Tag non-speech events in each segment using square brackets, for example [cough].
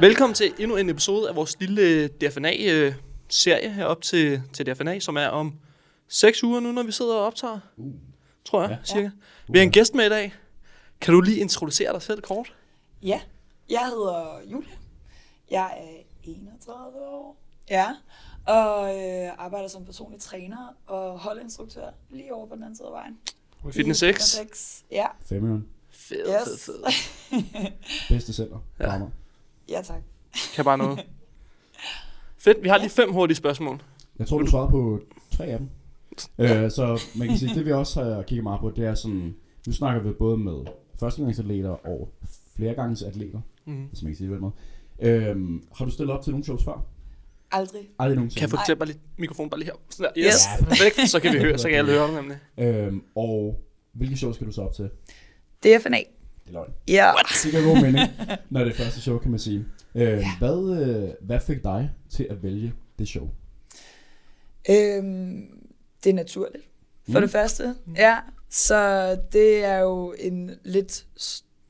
Velkommen til endnu en episode af vores lille DFNA-serie herop til, til DFNA, som er om 6 uger nu, når vi sidder og optager, Uh. tror jeg, Ja. ja. cirka. Vi har en gæst med i dag. Kan du lige introducere dig selv kort? Ja, jeg hedder Julia. Jeg er 31 år. Ja, og øh, arbejder som personlig træner og holdinstruktør lige over på den anden side af vejen. Fitness I X. Fitness X. Ja, Femøren. Fed, fed, yes. fed. [laughs] Bedste center. Ja. Ja. Ja, tak. Kan bare noget. [laughs] Fedt, vi har lige fem hurtige spørgsmål. Jeg tror, du svarede på tre af dem. Øh, så man kan sige, det vi også har kigget meget på, det er sådan, nu snakker vi både med førstegangsatleter og flergangsatleter, Mm. hvis man kan sige det på den måde. Øhm, har du stillet op til nogle shows før? Aldrig. Aldrig nogensinde. Kan jeg få bare lidt mikrofon bare lige her? Sådan der. Yes, Yes. perfekt. Så kan vi høre, så kan alle [laughs] høre det nemlig. Øhm, og hvilke shows skal du så op til? DFNA. Det er løgn. Ja. Det giver god mening, [laughs] når det er første show, kan man sige. Øh, hvad, øh, hvad fik dig til at vælge det show? Øhm, det er naturligt, for Mm. det første. Ja, så det er jo en lidt,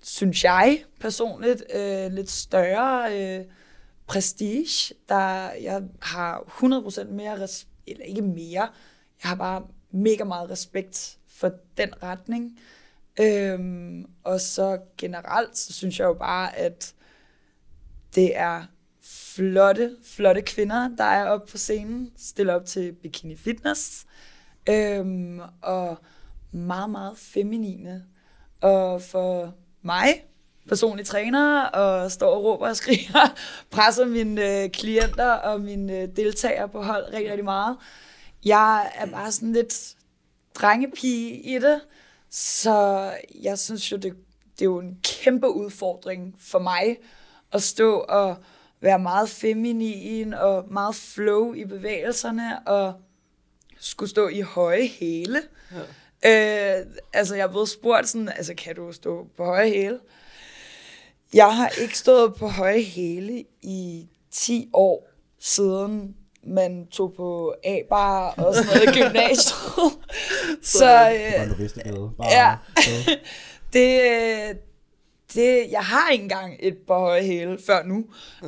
synes jeg personligt, øh, lidt større øh, prestige, der jeg har 100% mere, res- eller ikke mere, jeg har bare mega meget respekt for den retning. Øhm, og så generelt, så synes jeg jo bare, at det er flotte, flotte kvinder, der er oppe på scenen, stiller op til bikini fitness, øhm, og meget, meget feminine. Og for mig, personlig træner, og står og råber og skriger, [laughs] presser mine øh, klienter og mine øh, deltagere på hold rigtig, rigtig meget. Jeg er bare sådan lidt drengepige i det, så jeg synes jo, det, det er jo en kæmpe udfordring for mig at stå og være meget feminin og meget flow i bevægelserne og skulle stå i høje hæle. Ja. Øh, altså, jeg er blevet spurgt sådan, altså, kan du stå på høje hæle? Jeg har ikke stået på høje hæle i 10 år siden man tog på A-bar og sådan noget i gymnasiet. [laughs] Så øh. Bare, Ja. [laughs] det, øh, det, jeg har ikke engang et par høje hæle før nu.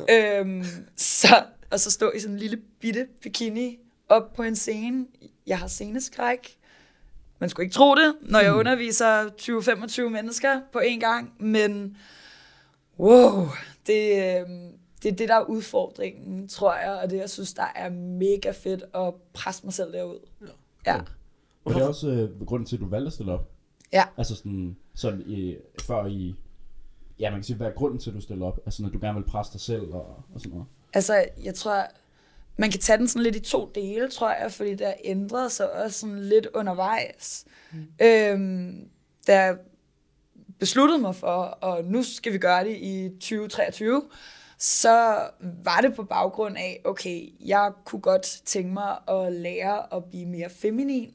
Øhm, så, og så stå i sådan en lille bitte bikini op på en scene. Jeg har sceneskræk. Man skulle ikke tro det, når jeg underviser 20-25 mennesker på en gang, men wow, det, øh, det er det, der er udfordringen, tror jeg, og det, jeg synes, der er mega fedt at presse mig selv derud. Ja. Og det er også øh, grunden til, at du valgte at stille op. Ja. Altså sådan, sådan i, før i... Ja, man kan sige, hvad er grunden til, at du stiller op? Altså, når du gerne vil presse dig selv og, og sådan noget. Altså, jeg tror, man kan tage den sådan lidt i to dele, tror jeg, fordi der ændrede sig også sådan lidt undervejs. Mm. Øhm, da jeg besluttede mig for, og nu skal vi gøre det i 2023, så var det på baggrund af, okay, jeg kunne godt tænke mig at lære at blive mere feminin,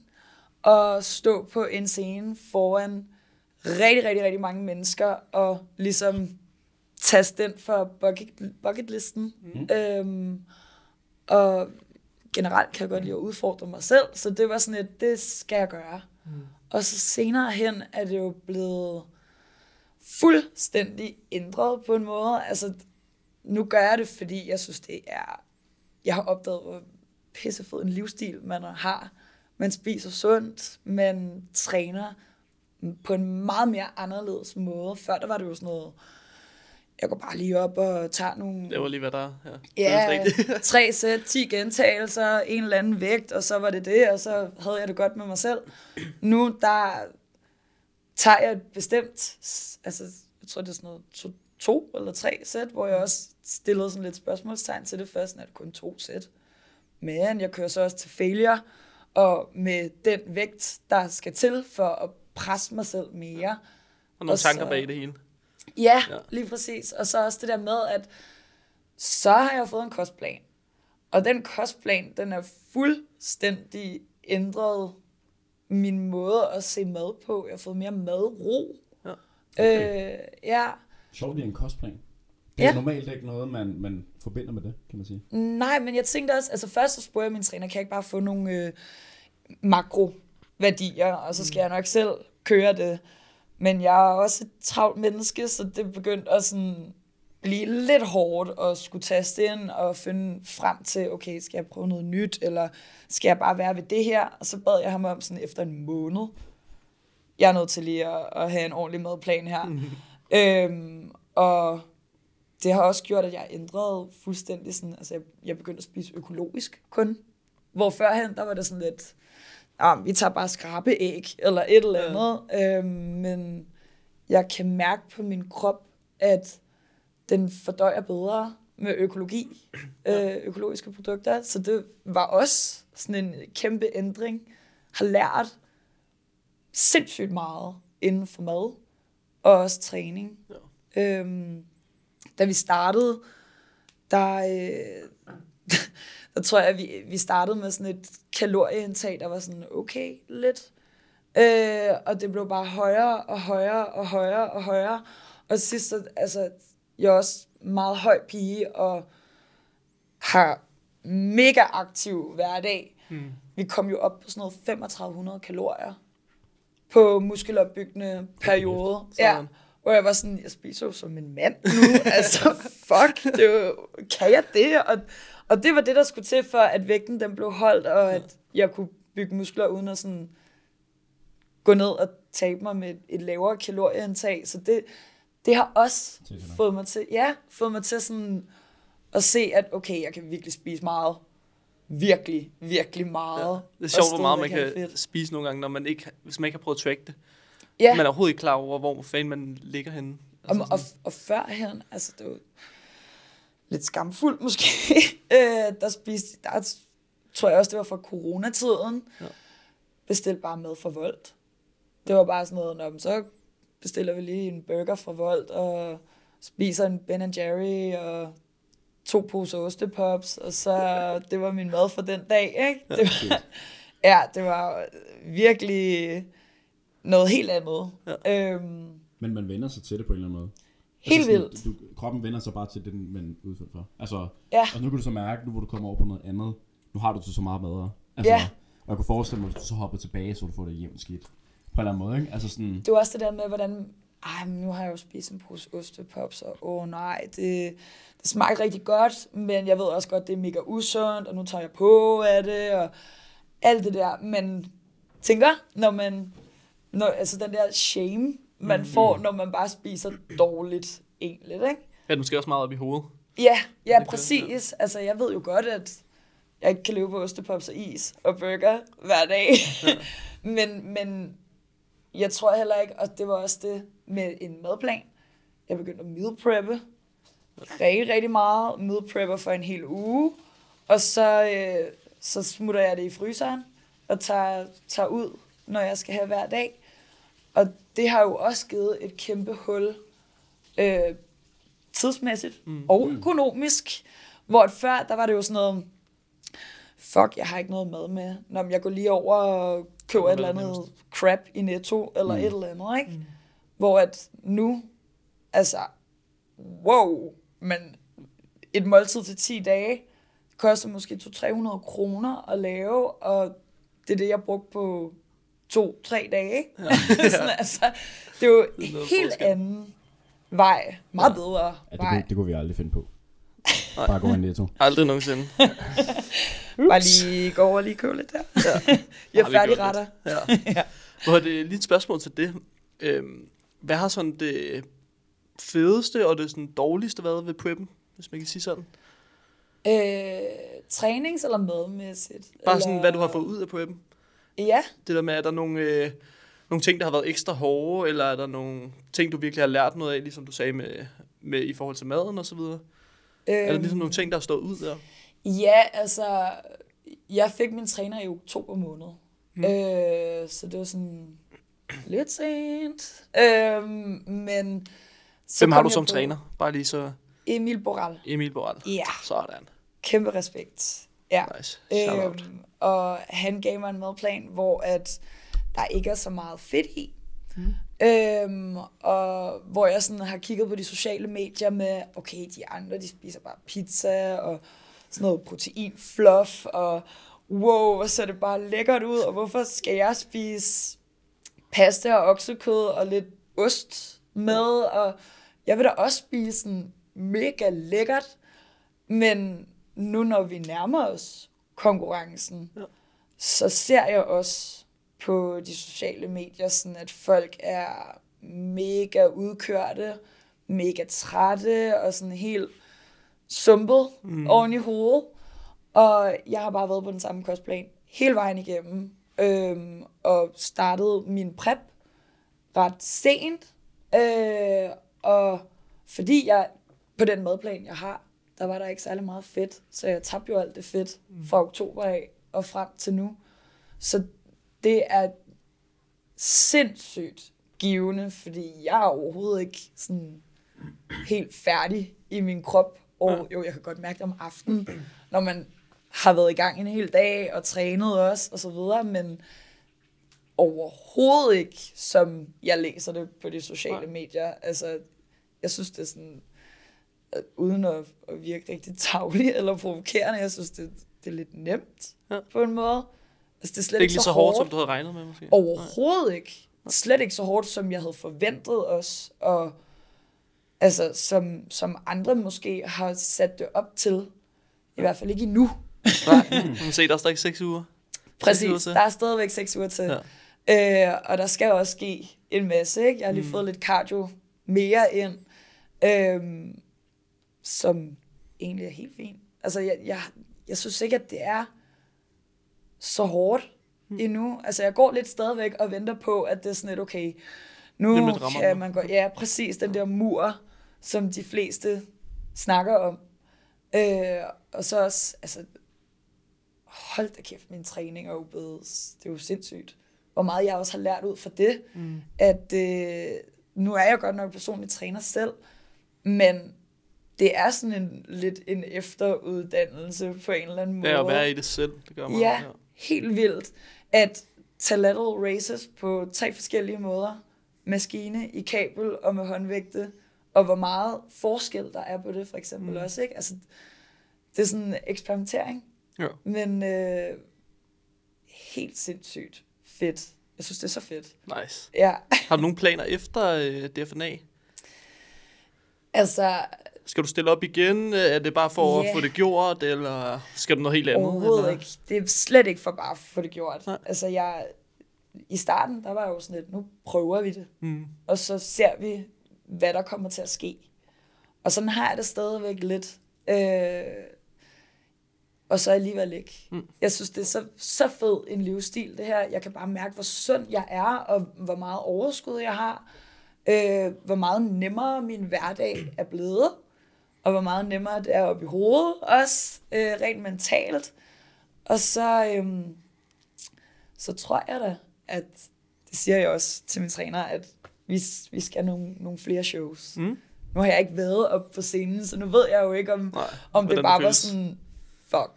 og stå på en scene foran rigtig, rigtig, rigtig mange mennesker, og ligesom taste den for bucket, bucketlisten. Mm. Øhm, og generelt kan jeg godt lide at udfordre mig selv, så det var sådan et, det skal jeg gøre. Mm. Og så senere hen er det jo blevet fuldstændig ændret på en måde. Altså, nu gør jeg det, fordi jeg synes, det er... Jeg har opdaget, hvor pissefed en livsstil man har. Man spiser sundt, man træner på en meget mere anderledes måde. Før der var det jo sådan noget, jeg går bare lige op og tager nogle Det var lige, hvad der er her. Ja, [laughs] [laughs] tre sæt, 10 gentagelser, en eller anden vægt, og så var det det, og så havde jeg det godt med mig selv. Nu, der tager jeg et bestemt, altså, jeg tror, det er sådan noget to, to eller tre sæt, hvor jeg også stillede sådan lidt spørgsmålstegn til det først, er det kun to sæt. Men jeg kører så også til failure, og med den vægt, der skal til for at presse mig selv mere. Og nogle Og tanker så- bag det hele. Ja, Ja. ja, lige præcis. Og så også det der med, at så har jeg fået en kostplan. Og den kostplan, den er fuldstændig ændret min måde at se mad på. Jeg har fået mere madro. Okay. Øh, ja. Sjovt, det er en kostplan. Det er Ja. normalt ikke noget, man, man forbinder med det, kan man sige. Nej, men jeg tænkte også, altså først så spurgte jeg min træner, kan jeg ikke bare få nogle øh, makroværdier, og så skal jeg nok selv køre det. Men jeg er også et travlt menneske, så det begyndte at sådan blive lidt hårdt og skulle taste ind og finde frem til, okay, skal jeg prøve noget nyt, eller skal jeg bare være ved det her? Og så bad jeg ham om sådan efter en måned, jeg er nødt til lige at, at have en ordentlig madplan her. [laughs] øhm, og det har også gjort, at jeg ændrede fuldstændig sådan, altså jeg, jeg begyndte at spise økologisk kun. Hvor førhen, der var det sådan lidt, ah, vi tager bare skrabeæg, eller et eller andet. Ja. Øhm, men jeg kan mærke på min krop, at den fordøjer bedre med økologi, øh, økologiske produkter. Så det var også sådan en kæmpe ændring. Har lært sindssygt meget inden for mad, og også træning. Ja. Øhm, da vi startede, der, øh, [laughs] der tror jeg, at vi, vi startede med sådan et kalorieindtag, der var sådan okay lidt. Øh, og det blev bare højere og højere og højere og højere. Og sidst, altså, jeg er også meget høj pige, og har mega aktiv hverdag. Hmm. Vi kom jo op på sådan noget 3500 kalorier på muskelopbyggende periode. Ja, hvor jeg var sådan, jeg spiser jo som en mand nu, [laughs] altså fuck, det jo, kan jeg det? Og, og det var det, der skulle til for, at vægten den blev holdt, og at jeg kunne bygge muskler uden at sådan gå ned og tabe mig med et lavere kalorieindtag. Så det, det har også fået mig til, ja, fået mig til sådan at se, at okay, jeg kan virkelig spise meget. Virkelig, virkelig meget. Ja, det er sjovt, hvor meget man kan fedt. spise nogle gange, når man ikke, hvis man ikke har prøvet at track det. Ja. Man er overhovedet ikke klar over, hvor fanden man ligger henne. Altså og, og, og førhen, altså det var lidt skamfuldt måske, [laughs] øh, der spiste, der tror jeg også, det var fra coronatiden, ja. bestilte bare mad for voldt. Det var bare sådan noget, når så bestiller vi lige en burger fra Volt, og spiser en Ben Jerry, og to poser ostepops, og så [laughs] det var min mad for den dag, ikke? Det var, [laughs] ja, det var virkelig noget helt andet. Ja. Øhm, Men man vender sig til det på en eller anden måde. Helt altså vildt. Du, kroppen vender sig bare til det, man udfører for. Altså, ja. og nu kan du så mærke, nu hvor du kommer over på noget andet, nu har du det så meget bedre. Altså, ja. Og jeg kunne forestille mig, at du så hopper tilbage, så du får det jævnt skidt på en eller anden måde, ikke? Altså sådan... Det var også det der med, hvordan, ej, nu har jeg jo spist en pose ostepops, og åh oh, nej, det, det smagte rigtig godt, men jeg ved også godt, det er mega usundt, og nu tager jeg på af det, og alt det der, men tænker, når man, når, altså den der shame, man mm. får, når man bare spiser dårligt, egentlig, ikke? Ja, det måske også meget op i hovedet. Ja, ja, præcis. Altså, jeg ved jo godt, at jeg ikke kan leve på ostepops og is og burger hver dag. [laughs] Men, men jeg tror heller ikke, og det var også det med en madplan. Jeg begyndte at meal preppe rigtig, rigtig meget. Meal prepper for en hel uge. Og så, øh, så smutter jeg det i fryseren og tager, tager ud, når jeg skal have hver dag. Og det har jo også givet et kæmpe hul øh, tidsmæssigt mm. og økonomisk. Hvor før, der var det jo sådan noget, fuck, jeg har ikke noget mad med. Når jeg går lige over og køber et eller andet crap i Netto, eller mm. et eller andet, ikke? Mm. Hvor at nu, altså, wow, men et måltid til 10 dage, koster måske 200-300 kroner at lave, og det er det, jeg brugte på to-tre dage. [laughs] Ja. Sådan, altså, det er jo er helt forskel. anden vej. Meget ja. bedre ja, det vej. Kunne, det kunne vi aldrig finde på. Bare gå ind i Netto. Aldrig nogensinde. [laughs] Bare lige gå over og lige købe lidt der. Ja. [laughs] Jeg [laughs] er færdig retter. Ja. ja. Hvor det lige et spørgsmål til det. Øhm, hvad har sådan det fedeste og det sådan dårligste været ved preppen, hvis man kan sige sådan? Øh, trænings- eller madmæssigt? Bare eller... sådan, hvad du har fået ud af preppen? Ja. Det der med, er der nogle, øh, nogle ting, der har været ekstra hårde, eller er der nogle ting, du virkelig har lært noget af, ligesom du sagde med, med i forhold til maden og så videre? Øhm, er der ligesom nogle ting, der har stået ud der? Ja, altså, jeg fik min træner i oktober måned. Hmm. Øh, så det var sådan lidt sent. Øh, men så Hvem har du som på træner? Bare lige så... Emil Boral. Emil Boral. Ja. Sådan. Kæmpe respekt. Ja. Nice. Øhm, og han gav mig en madplan, hvor at der ikke er så meget fedt i. Mm. Øhm, og hvor jeg sådan har kigget på de sociale medier med, okay, de andre, de spiser bare pizza og sådan noget proteinfluff, og wow, hvor ser det bare lækkert ud, og hvorfor skal jeg spise pasta og oksekød og lidt ost med, og jeg vil da også spise sådan mega lækkert, men nu når vi nærmer os konkurrencen, Ja. så ser jeg også på de sociale medier, sådan at folk er mega udkørte, mega trætte og sådan helt sumpet mm. oven i hovedet. Og jeg har bare været på den samme kostplan hele vejen igennem, øhm, og startede min prep ret sent. Øh, og fordi jeg på den madplan, jeg har, der var der ikke særlig meget fedt, så jeg tabte jo alt det fedt fra oktober af og frem til nu. Så det er sindssygt givende, fordi jeg er overhovedet ikke sådan helt færdig i min krop. Og jo, jeg kan godt mærke det om aftenen, når man har været i gang en hel dag og trænet også, og så videre, men overhovedet ikke, som jeg læser det på de sociale Nej. medier. Altså, jeg synes, det er sådan, øh, uden at, at virke rigtig tavlig [laughs] eller provokerende, jeg synes, det, det er lidt nemt Ja. på en måde. Altså, det er slet Det er ikke lige så hårdt, som du havde regnet med, måske? Overhovedet ikke. Slet ikke så hårdt, som jeg havde forventet os, og altså, som, som andre måske har sat det op til. I hvert fald ikke endnu. Nej, [laughs] men se, der er stadig 6 uger. Seks uger Præcis, til. der er stadigvæk seks uger til. Ja. Øh, og der skal også ske en masse, ikke? Jeg har lige mm. fået lidt cardio mere ind, øhm, som egentlig er helt fint. Altså, jeg, jeg, jeg synes ikke, at det er så hårdt mm. endnu. Altså, jeg går lidt stadigvæk og venter på, at det er sådan lidt, okay, nu kan man gå... Ja, præcis, den der mur, som de fleste snakker om. Øh, og så også, altså, hold da kæft, min træning er jo blevet, det er jo sindssygt. Hvor meget jeg også har lært ud fra det, mm. at øh, nu er jeg godt nok personlig træner selv, men det er sådan en lidt en efteruddannelse på en eller anden måde. Ja, at være i det selv, det gør meget. Ja, helt vildt. At tage lateral raises på tre forskellige måder. Maskine, i kabel og med håndvægte. Og hvor meget forskel der er på det, for eksempel mm. også. Ikke? Altså, det er sådan en eksperimentering. Ja. Men øh, helt sindssygt fedt. Jeg synes, det er så fedt. Nice. Ja, Har du nogle planer efter øh, DFNA? altså Skal du stille op igen? Er det bare for Ja. at få det gjort, eller skal du noget helt andet? overhovedet eller? ikke. Det er slet ikke for bare at få det gjort. Nej. Altså, jeg, i starten, der var jeg jo sådan lidt, nu prøver vi det. Mm. og så ser vi, hvad der kommer til at ske. Og sådan har jeg det stadigvæk lidt. Øh, og så alligevel ikke. Mm. Jeg synes, det er så, så fed en livsstil, det her. Jeg kan bare mærke, hvor sund jeg er, og hvor meget overskud jeg har. Øh, hvor meget nemmere min hverdag er blevet. Og hvor meget nemmere det er oppe i hovedet også, øh, rent mentalt. Og så, øhm, så tror jeg da, at det siger jeg også til min træner, at vi, vi skal nogle, nogle flere shows. Mm. Nu har jeg ikke været op på scenen, så nu ved jeg jo ikke, om, Nej, om det bare var sådan, fuck,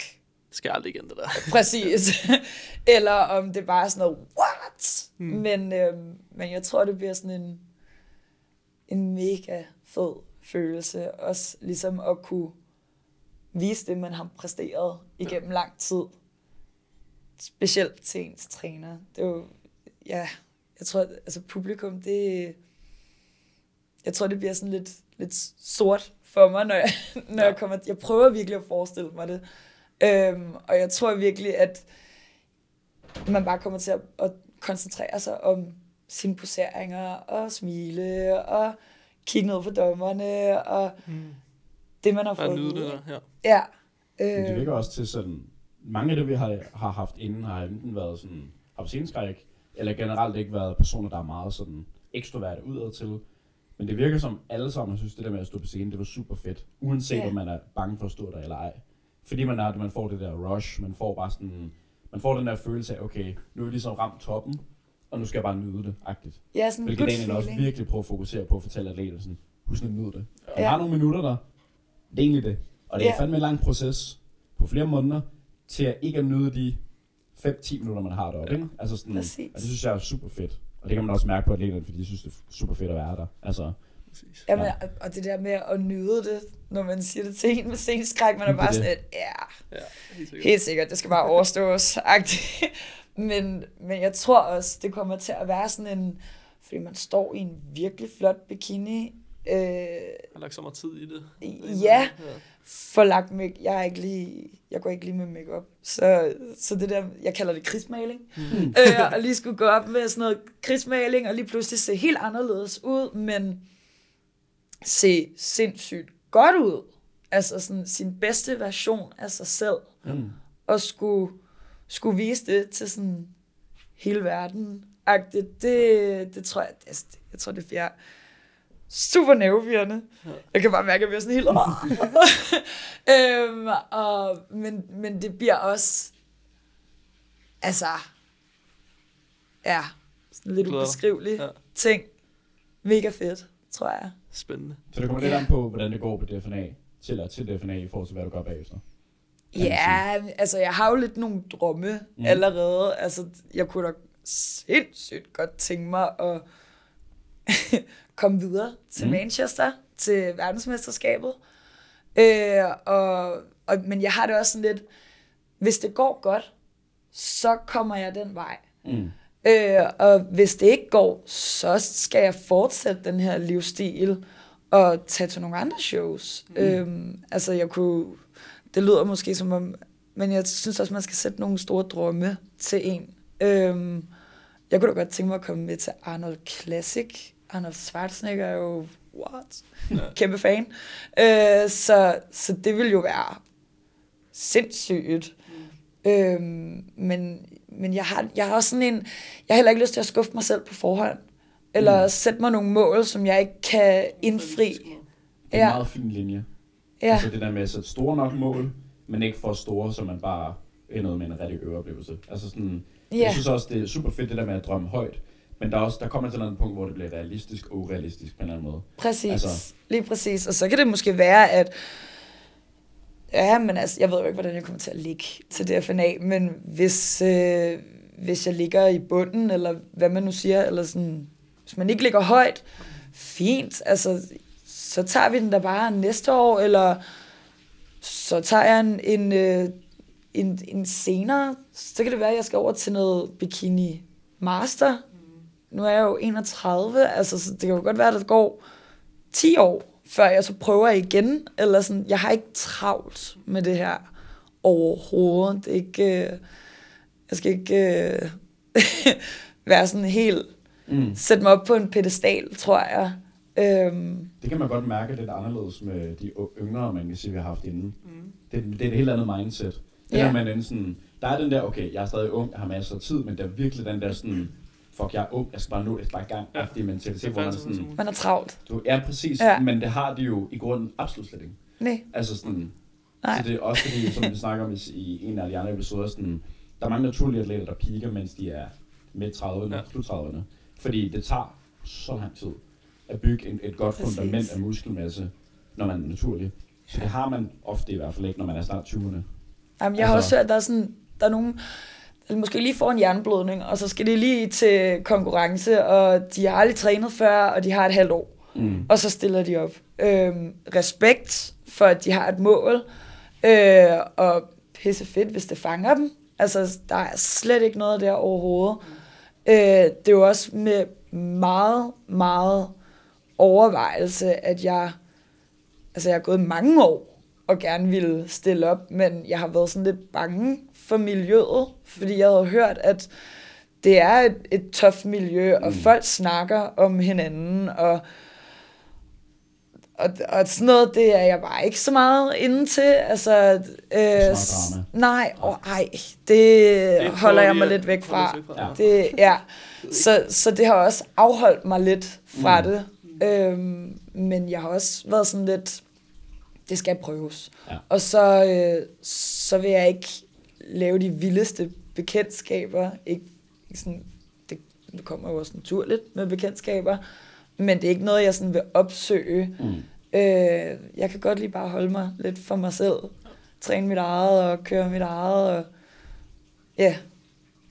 Det skal aldrig igen, det der. [laughs] præcis. [laughs] Eller om det bare er sådan noget, what? Mm. Men, øhm, men jeg tror, det bliver sådan en, en mega fed følelse. Også ligesom at kunne vise det, man har præsteret igennem lang tid. Specielt til ens træner. Det er jo, ja, jeg tror, altså publikum, det, jeg tror, det bliver sådan lidt, lidt sort for mig, når, jeg, [laughs] når ja. jeg kommer, jeg prøver virkelig at forestille mig det. Øhm, og jeg tror virkelig, at man bare kommer til at, at koncentrere sig om sine poseringer, og smile, og kigge ned på dommerne, og Mm. det, man har Bare fået nyde ud det der, ja. Ja. Men det Øh, virker også til sådan, mange af det, vi har, har haft inden, har enten været sådan, haft sceneskræk, eller generelt ikke været personer, der er meget sådan ekstroverte udad til. Men det virker som alle sammen synes, det der med at stå på scenen, det var super fedt. Uanset Ja. om man er bange for at stå der eller ej. Fordi man, er, man får det der rush, man får bare sådan, man får den der følelse af, okay, nu er vi ligesom ramt toppen, og nu skal jeg bare nyde det, agtigt. ja, sådan en Hvilket Daniel også virkelig prøver at fokusere på at fortælle atleter sådan, husk at nyde det. Og ja. har nogle minutter der, det er egentlig det. Og det er Ja. fandme en lang proces på flere måneder, til at ikke at nyde de 5-10 minutter, man har deroppe. Ikke? Altså sådan, Præcis. og det synes jeg er super fedt. Og det kan man også mærke på atleterne, fordi de synes, det er super fedt at være der. Altså, Præcis. Jamen, Ja. og- og det der med at nyde det, når man siger det til en med sceneskræk, man er bare det. sådan lidt, ja, Ja, helt sikkert. helt sikkert, det skal bare overstås. men, men jeg tror også, det kommer til at være sådan en, fordi man står i en virkelig flot bikini, øh, har lagt så meget tid i det. ja, får lagt make jeg er ikke lige, jeg går ikke lige med makeup. Så, så det der, jeg kalder det krigsmaling. Mm. øh, [laughs] og lige skulle gå op med sådan noget krigsmaling, og lige pludselig se helt anderledes ud, men se sindssygt godt ud. Altså sådan sin bedste version af sig selv. Mm. Og skulle, skulle vise det til sådan hele verden. Det, det, det tror jeg, det, jeg tror det er super nervepirrende. Ja. Jeg kan bare mærke, at jeg bliver sådan helt... [laughs] øhm, og, men, men det bliver også... Altså... Ja, sådan lidt ubeskriveligt ja. ting. Mega fedt, tror jeg. Spændende. Så det kommer lidt an på, hvordan det går på DFNA, til og til DFNA i forhold til, hvad du gør bagefter. Ja, altså jeg har jo lidt nogle drømme mm. allerede. Altså, jeg kunne da sindssygt godt tænke mig at komme videre til mm. Manchester, til verdensmesterskabet. Øh, og, og, men jeg har det også sådan lidt, hvis det går godt, så kommer jeg den vej. Mm. Øh, og hvis det ikke går, så skal jeg fortsætte den her livsstil og tage til nogle andre shows. Mm. Øhm, altså jeg kunne, det lyder måske som om, men jeg synes også, man skal sætte nogle store drømme til en. Øhm, jeg kunne da godt tænke mig at komme med til Arnold Classic. Arnold Schwarzenegger er jo, what? Ja. Kæmpe fan. Øh, så, så det vil jo være sindssygt. Mm. Øhm, men men jeg, har, jeg har også sådan en, jeg har heller ikke lyst til at skuffe mig selv på forhånd. Eller mm. sætte mig nogle mål, som jeg ikke kan indfri. Det er en ja. meget fin linje. Ja. Altså det der med at sætte store nok mål, men ikke for store, så man bare ender med en rigtig øveoplevelse. Altså sådan, ja. jeg synes også, det er super fedt det der med at drømme højt, men der, er også, der kommer et andet punkt, hvor det bliver realistisk og urealistisk på en eller anden måde. Præcis, altså, lige præcis. Og så kan det måske være, at Ja, men altså, jeg ved jo ikke, hvordan jeg kommer til at ligge til DFNA, men hvis, øh, hvis jeg ligger i bunden, eller hvad man nu siger, eller sådan, hvis man ikke ligger højt, fint, altså, så tager vi den der bare næste år, eller så tager jeg en, en, øh, en, en senere, så kan det være, at jeg skal over til noget bikini master. Nu er jeg jo 31, altså så det kan jo godt være, at det går 10 år, før jeg så prøver igen, eller sådan, jeg har ikke travlt med det her overhovedet. Det er ikke, øh, jeg skal ikke øh, [laughs] være sådan helt, mm. sætte mig op på en pedestal, tror jeg. Øhm. Det kan man godt mærke lidt anderledes med de yngre, man kan sige, vi har haft inden. Mm. Det, det er et helt andet mindset. Det yeah. der, man sådan, der er den der, okay, jeg er stadig ung, jeg har masser af tid, men der er virkelig den der sådan, fuck, jeg er ung, jeg skal bare nu, jeg skal bare i gang. Ja. Det mentalitet, hvor man sådan... Man er travlt. Du, ja, præcis. Ja. Men det har de jo i grunden absolut slet ikke. Nej. Altså sådan... Nej. Så det er også fordi, som vi snakker om i, en af de andre episoder, sådan, der er mange naturlige atleter, der piker, mens de er midt 30'erne, ja. slut 30'erne. Fordi det tager så lang tid at bygge en, et godt Præcis. fundament af muskelmasse, når man er naturlig. Så det har man ofte i hvert fald ikke, når man er snart 20'erne. Jamen, jeg altså, har også hørt, at der er, sådan, der er nogle eller måske lige får en jernblødning, og så skal de lige til konkurrence, og de har aldrig trænet før, og de har et halvt år. Mm. Og så stiller de op. Øhm, respekt for, at de har et mål, øh, og pisse fedt, hvis det fanger dem. Altså, der er slet ikke noget der overhovedet. Øh, det er jo også med meget, meget overvejelse, at jeg, altså jeg har gået mange år og gerne ville stille op, men jeg har været sådan lidt bange for miljøet, fordi jeg havde hørt, at det er et, et toft miljø, og mm. folk snakker om hinanden, og, og, og sådan noget, det er jeg bare ikke så meget inde til. Altså, øh, nej, og ej, det, det holder jeg mig lidt væk fra. Ja. Det, ja. Så, så det har også afholdt mig lidt fra mm. det. Øhm, men jeg har også været sådan lidt, det skal prøves. Ja. Og så, øh, så vil jeg ikke lave de vildeste bekendtskaber. Ikke, ikke sådan, det, det kommer jo også naturligt med bekendtskaber, men det er ikke noget, jeg sådan vil opsøge. Mm. Øh, jeg kan godt lige bare holde mig lidt for mig selv. Træne mit eget og køre mit eget. Og, ja,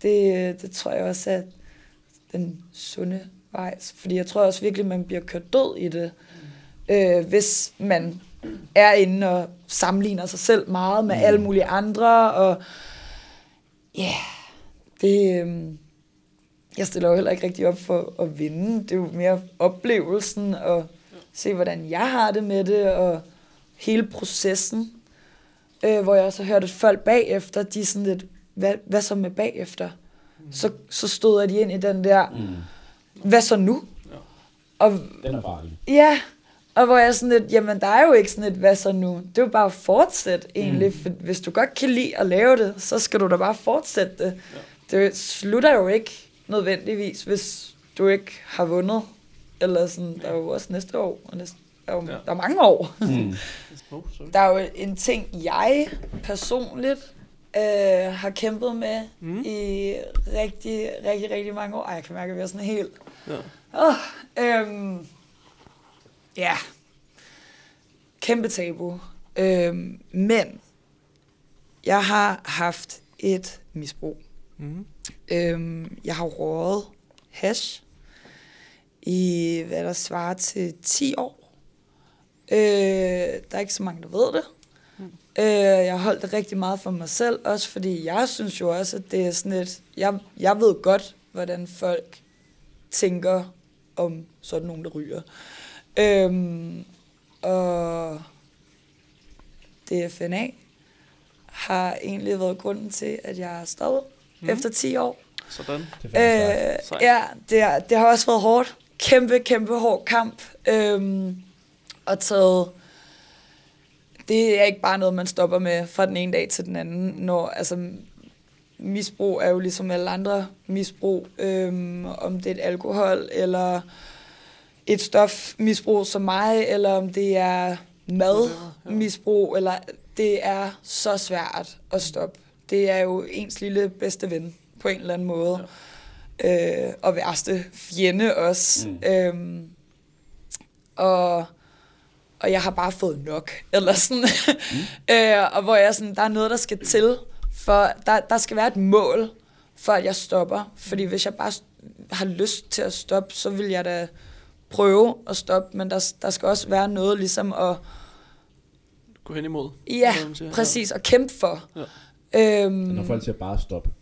det, det tror jeg også er den sunde vej. Fordi jeg tror også virkelig, man bliver kørt død i det, mm. øh, hvis man er inde og sammenligner sig selv meget med mm. alle mulige andre, og ja, yeah, det, øhm, jeg stiller jo heller ikke rigtig op for at vinde. Det er jo mere oplevelsen og se, hvordan jeg har det med det, og hele processen. Øh, hvor jeg også har hørt, at folk bagefter, de er sådan lidt, hvad, hvad så med bagefter? Mm. Så, så stod de ind i den der, Mm. hvad så nu? Ja. Og Den er farlig. Ja, og hvor jeg sådan lidt, jamen der er jo ikke sådan et, hvad så nu? Det er jo bare at fortsætte egentlig, mm. for hvis du godt kan lide at lave det, så skal du da bare fortsætte det. Ja. Det slutter jo ikke nødvendigvis, hvis du ikke har vundet. Eller sådan, der er jo også næste år, og næste, der, er jo, Ja. ja. der er mange år. Mm. [laughs] Der er jo en ting, jeg personligt øh, har kæmpet med Mm. mm. i rigtig, rigtig, rigtig mange år. Ej, jeg kan mærke, at vi er sådan helt... Ja. Oh, øhm, ja. Kæmpe tabu. Øhm, men jeg har haft et misbrug. Mm. Øhm, jeg har røget hash i, hvad der svarer til 10 år. Øh, der er ikke så mange, der ved det. Mm. Øh, jeg har holdt det rigtig meget for mig selv, også fordi jeg synes jo også, at det er sådan et... Jeg, jeg ved godt, hvordan folk tænker om sådan nogen, der ryger. Øhm, og DFNA har egentlig været grunden til, at jeg er stoppet Mm. efter 10 år. Sådan. Det er. Øh, ja, det, er, det har også været hårdt. Kæmpe, kæmpe hård kamp. Øhm, og taget... Det er ikke bare noget, man stopper med fra den ene dag til den anden. Når, altså, misbrug er jo ligesom alle andre misbrug. Øhm, om det er et alkohol, eller et stofmisbrug som mig, eller om det er madmisbrug, eller det er så svært at stoppe. Det er jo ens lille bedste ven på en eller anden måde. Ja. Øh, og værste fjende også. Mm. Øhm, og, og jeg har bare fået nok. Eller sådan. Mm. [laughs] øh, og hvor jeg sådan, der er noget, der skal til. For der, der skal være et mål, for at jeg stopper. Fordi hvis jeg bare har lyst til at stoppe, så vil jeg da prøve at stoppe. Men der, der skal også være noget ligesom at Gå hen imod. Ja, siger. præcis, og kæmpe for. Ja. Øhm, Når folk siger bare stop, det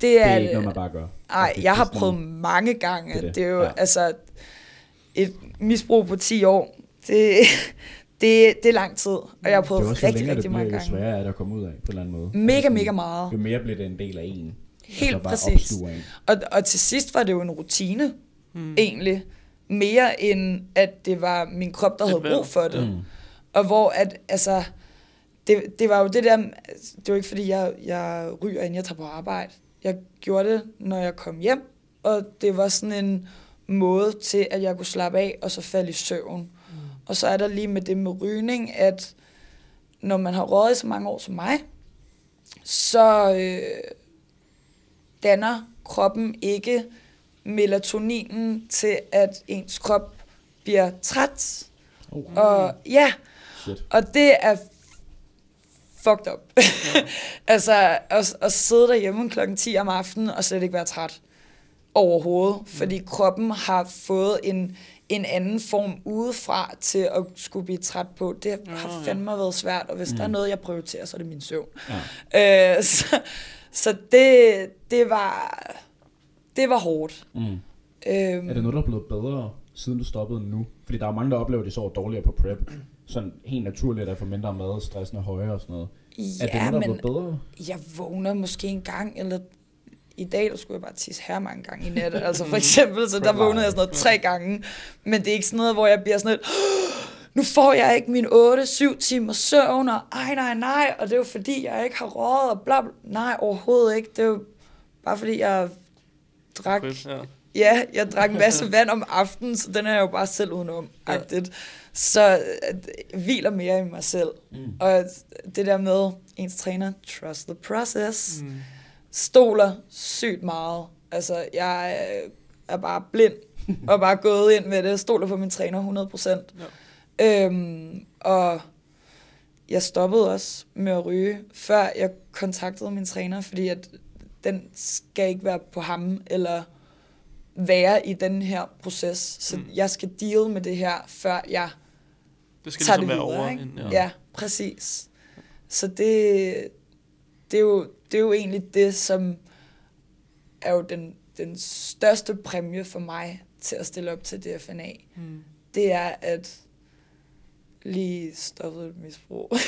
det er, er ikke noget, man bare gør. Nej, Det- jeg det har er sådan- prøvet mange gange. Det er Det, det, er jo, ja. altså, et misbrug på 10 år, det, [laughs] det, det er lang tid. Og jeg har Det er prøvet også, jo rigtig, længere rigtig det mange bliver, jo gange. sværere er det at komme ud af, på en eller anden måde. Mega, Altså mega meget. Jo mere bliver det en del af en. Helt og så bare præcis. Og, og til sidst var det jo en rutine, mm. egentlig. Mere end, at det var min krop, der havde brug for det. Mm. Og hvor at, altså, det, det var jo det der, det var ikke fordi, jeg, jeg ryger, inden jeg tager på arbejde. Jeg gjorde det, når jeg kom hjem, og det var sådan en måde til, at jeg kunne slappe af, og så falde i søvn. Mm. Og så er der lige med det med rygning, at når man har røget i så mange år som mig, så øh, danner kroppen ikke melatoninen til, at ens krop bliver træt. Oh, Og ja, shit. og det er fucked up. [laughs] altså, at, at sidde derhjemme klokken 10 om aftenen og slet ikke være træt overhovedet. Mm. Fordi kroppen har fået en, en anden form udefra til at skulle blive træt på. Det Ja, har ja. fandme været svært, og hvis mm. der er Mm. noget, jeg prioriterer, så er det min søvn. Ja. Øh, så så det, det var det var hårdt. Mm. Øhm, Er det noget, der er blevet bedre, siden du stoppede nu? Fordi der er mange, der oplever, at de sover dårligere på prep. Sådan helt naturligt at få mindre mad, stressen er højere og sådan noget. Er det ja, noget, der er blevet bedre? jeg vågner måske en gang, eller i dag, der skulle jeg bare tisse her mange gange i nat. Altså for eksempel, så [laughs] der vågnede jeg sådan noget tre gange. Men det er ikke sådan noget, hvor jeg bliver sådan lidt, nu får jeg ikke min 8-7 timer søvn, og ej, nej, nej, og det er jo fordi, jeg ikke har råd, og bla, bla. Nej, overhovedet ikke. Det er jo bare fordi, jeg drak, Fedt, Ja. ja, jeg drak en masse vand om aftenen, så den er jeg jo bare selv udenom, Ja. agtigt. Så øh, jeg hviler mere i mig selv. Mm. Og det der med ens træner, trust the process, Mm. stoler sygt meget. Altså, jeg øh, er bare blind [laughs] og bare gået ind med det. Stoler på min træner 100%. Ja. Øhm, og jeg stoppede også med at ryge, før jeg kontaktede min træner, fordi at den skal ikke være på ham, eller være i den her proces. Så Mm. jeg skal deal med det her, før jeg Det skal tager ligesom det være videre. over. ikke? inden- Ja. ja, præcis. Så det, det, er jo, det er jo egentlig det, som er jo den, den største præmie for mig til at stille op til DFNA. Mm. det er at lige stoppe et misbrug. Det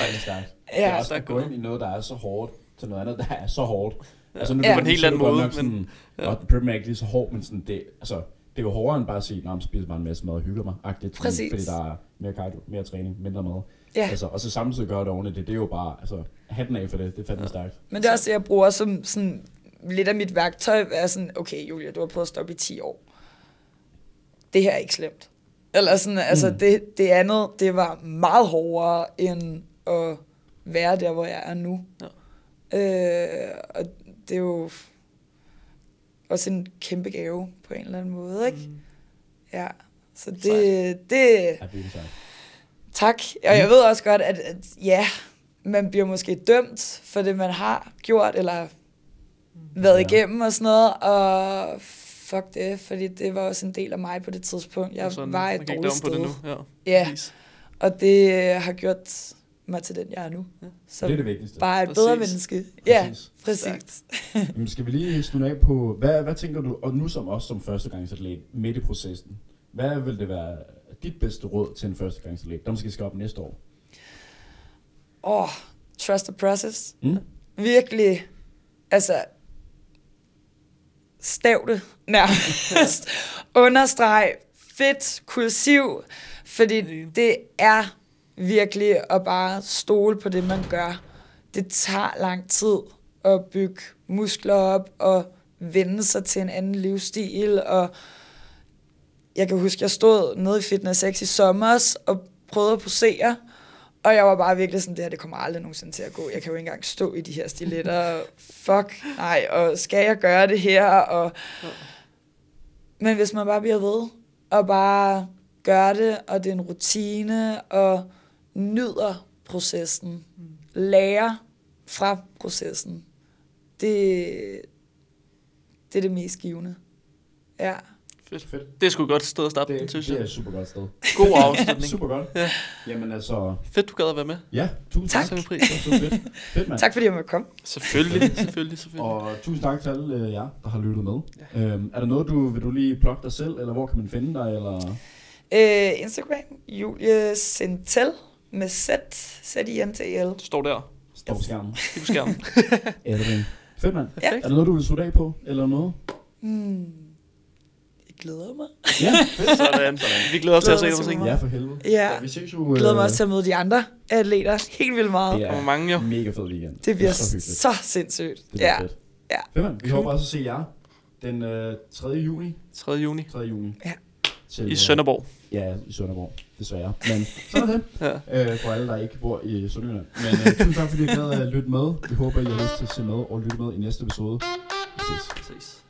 er [laughs] stærkt. Det er ja, også der er at gå ind i noget, der er så hårdt, til noget andet, der er så hårdt. Altså, nu Ja. ja. På en helt anden måde, men- men, ja. og Prep er ikke lige så hård, men sådan, det, altså, det er jo hårdere end bare at sige, at spiser bare en masse mad og hygger mig, agtigt, Præcis. fordi der er mere cardio, mere træning, mindre mad. ja. Altså, og så samtidig gøre det ordentligt, det, det er jo bare, altså, hatten af for det, det er fandme Ja. stærkt. Men det er også det, jeg bruger som sådan, lidt af mit værktøj. Er sådan, okay Julia, du har prøvet at stoppe i 10 år. Det her er ikke slemt. Eller sådan, altså Mm. det, det andet, det var meget hårdere end at være der, hvor jeg er nu. Øh, og det er jo også en kæmpe gave på en eller anden måde, ikke? Mm. Ja, så det, Sejt. det, er. Tak. Og jeg ved også godt, at, at ja, man bliver måske dømt for det, man har gjort, eller været Ja. igennem og sådan noget, og fuck det, fordi det var også en del af mig på det tidspunkt. Jeg Sådan, var et dårligt sted. på det nu. Ja, Ja, og det har gjort mig til den, jeg er nu. Ja. Så Det er det vigtigste. bare et bedre Præcis. menneske. Ja, Præcis. præcis. Jamen, skal vi lige slutte af på, hvad, hvad tænker du, og nu som også som førstegangsatlet, midt i processen, hvad vil det være dit bedste råd til en førstegangsatlet, der måske skal op næste år? Åh, oh, trust the process. Mm? virkelig, altså, stav det nærmest. [laughs] Understreg, fedt, kursiv, fordi det er virkelig at bare stole på det, man gør. Det tager lang tid at bygge muskler op og vende sig til en anden livsstil, og jeg kan huske, jeg stod nede i Fitness X i sommer og prøvede at posere, og jeg var bare virkelig sådan, det her, det kommer aldrig nogensinde til at gå. Jeg kan jo ikke engang stå i de her stiletter. [laughs] Fuck, nej, og skal jeg gøre det her? Og... Men hvis man bare bliver ved, og bare gør det, og det er en rutine, og nyder processen, lærer fra processen, det, det er det mest givende. Ja. Fedt. Fedt. Det er sgu et godt sted at starte den, Det, synes det er jeg. et super godt sted. God afslutning. [laughs] Super godt. Ja. Jamen altså, Fedt, du gad at være med. ja, tusind Tak. tak. Pris. Det var fedt. Fedt, mand. Tak fordi jeg måtte komme. Selvfølgelig, selvfølgelig, selvfølgelig. Og tusind tak til alle øh, jer, der har lyttet med. Ja. Øhm, er der noget, du vil du lige plukke dig selv, eller hvor kan man finde dig? Eller? Øh, Instagram, Julie Sentel med Z, Z-I-N-T-L. Du står der. Står på skærmen. Kig [laughs] på skærmen. [laughs] Edwin. Fedt, mand. Ja. Er der noget, du vil slutte af på, eller noget? Hmm. Jeg glæder mig. Ja, [laughs] Sådan. Vi glæder os til at se dig på til ja for helvede. Ja, Vi ses jo... jeg glæder mig også til at møde de andre atleter helt vildt meget. Det er mange jo. mega fed weekend. Det bliver så hyggeligt. så sindssygt. Det bliver Ja, fedt. ja. Fedt, mand. Vi Cool. håber også at se jer den øh, 3. juni. 3. juni 3. juni. Ja. Til, i øh, Sønderborg. Ja, i Sønderborg, desværre. Men sådan er det. [laughs] Ja. øh, for alle, der ikke bor i Sønderjylland. Men øh, tusind tak, fordi I gad at lytte med. Vi håber, I har lyst til at se med og lytte med i næste episode. Vi ses. Præcis.